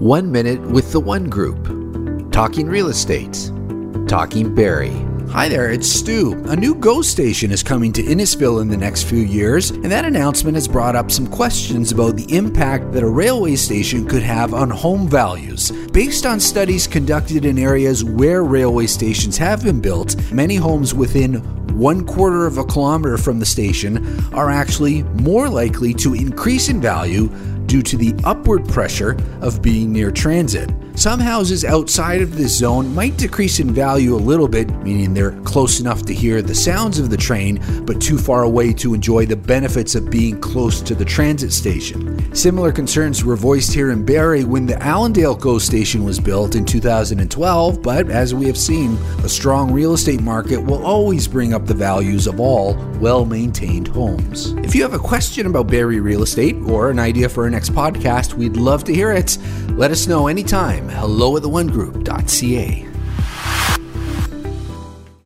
One Minute with the One Group. Talking real estate. Talking Barrie. Hi there, it's Stu. A new GO station is coming to Innisfil in the next few years, and that announcement has brought up some questions about the impact that a railway station could have on home values. Based on studies conducted in areas where railway stations have been built, many homes within one quarter of a kilometer from the station are actually more likely to increase in value due to the upward pressure of being near transit. Some houses outside of this zone might decrease in value a little bit, meaning they're close enough to hear the sounds of the train, but too far away to enjoy the benefits of being close to the transit station. Similar concerns were voiced here in Barrie when the Allandale GO station was built in 2012, but as we have seen, a strong real estate market will always bring up the values of all well maintained homes. If you have a question about Barrie real estate or an idea for our next podcast, we'd love to hear it. Let us know anytime. Hello at the onegroup.ca.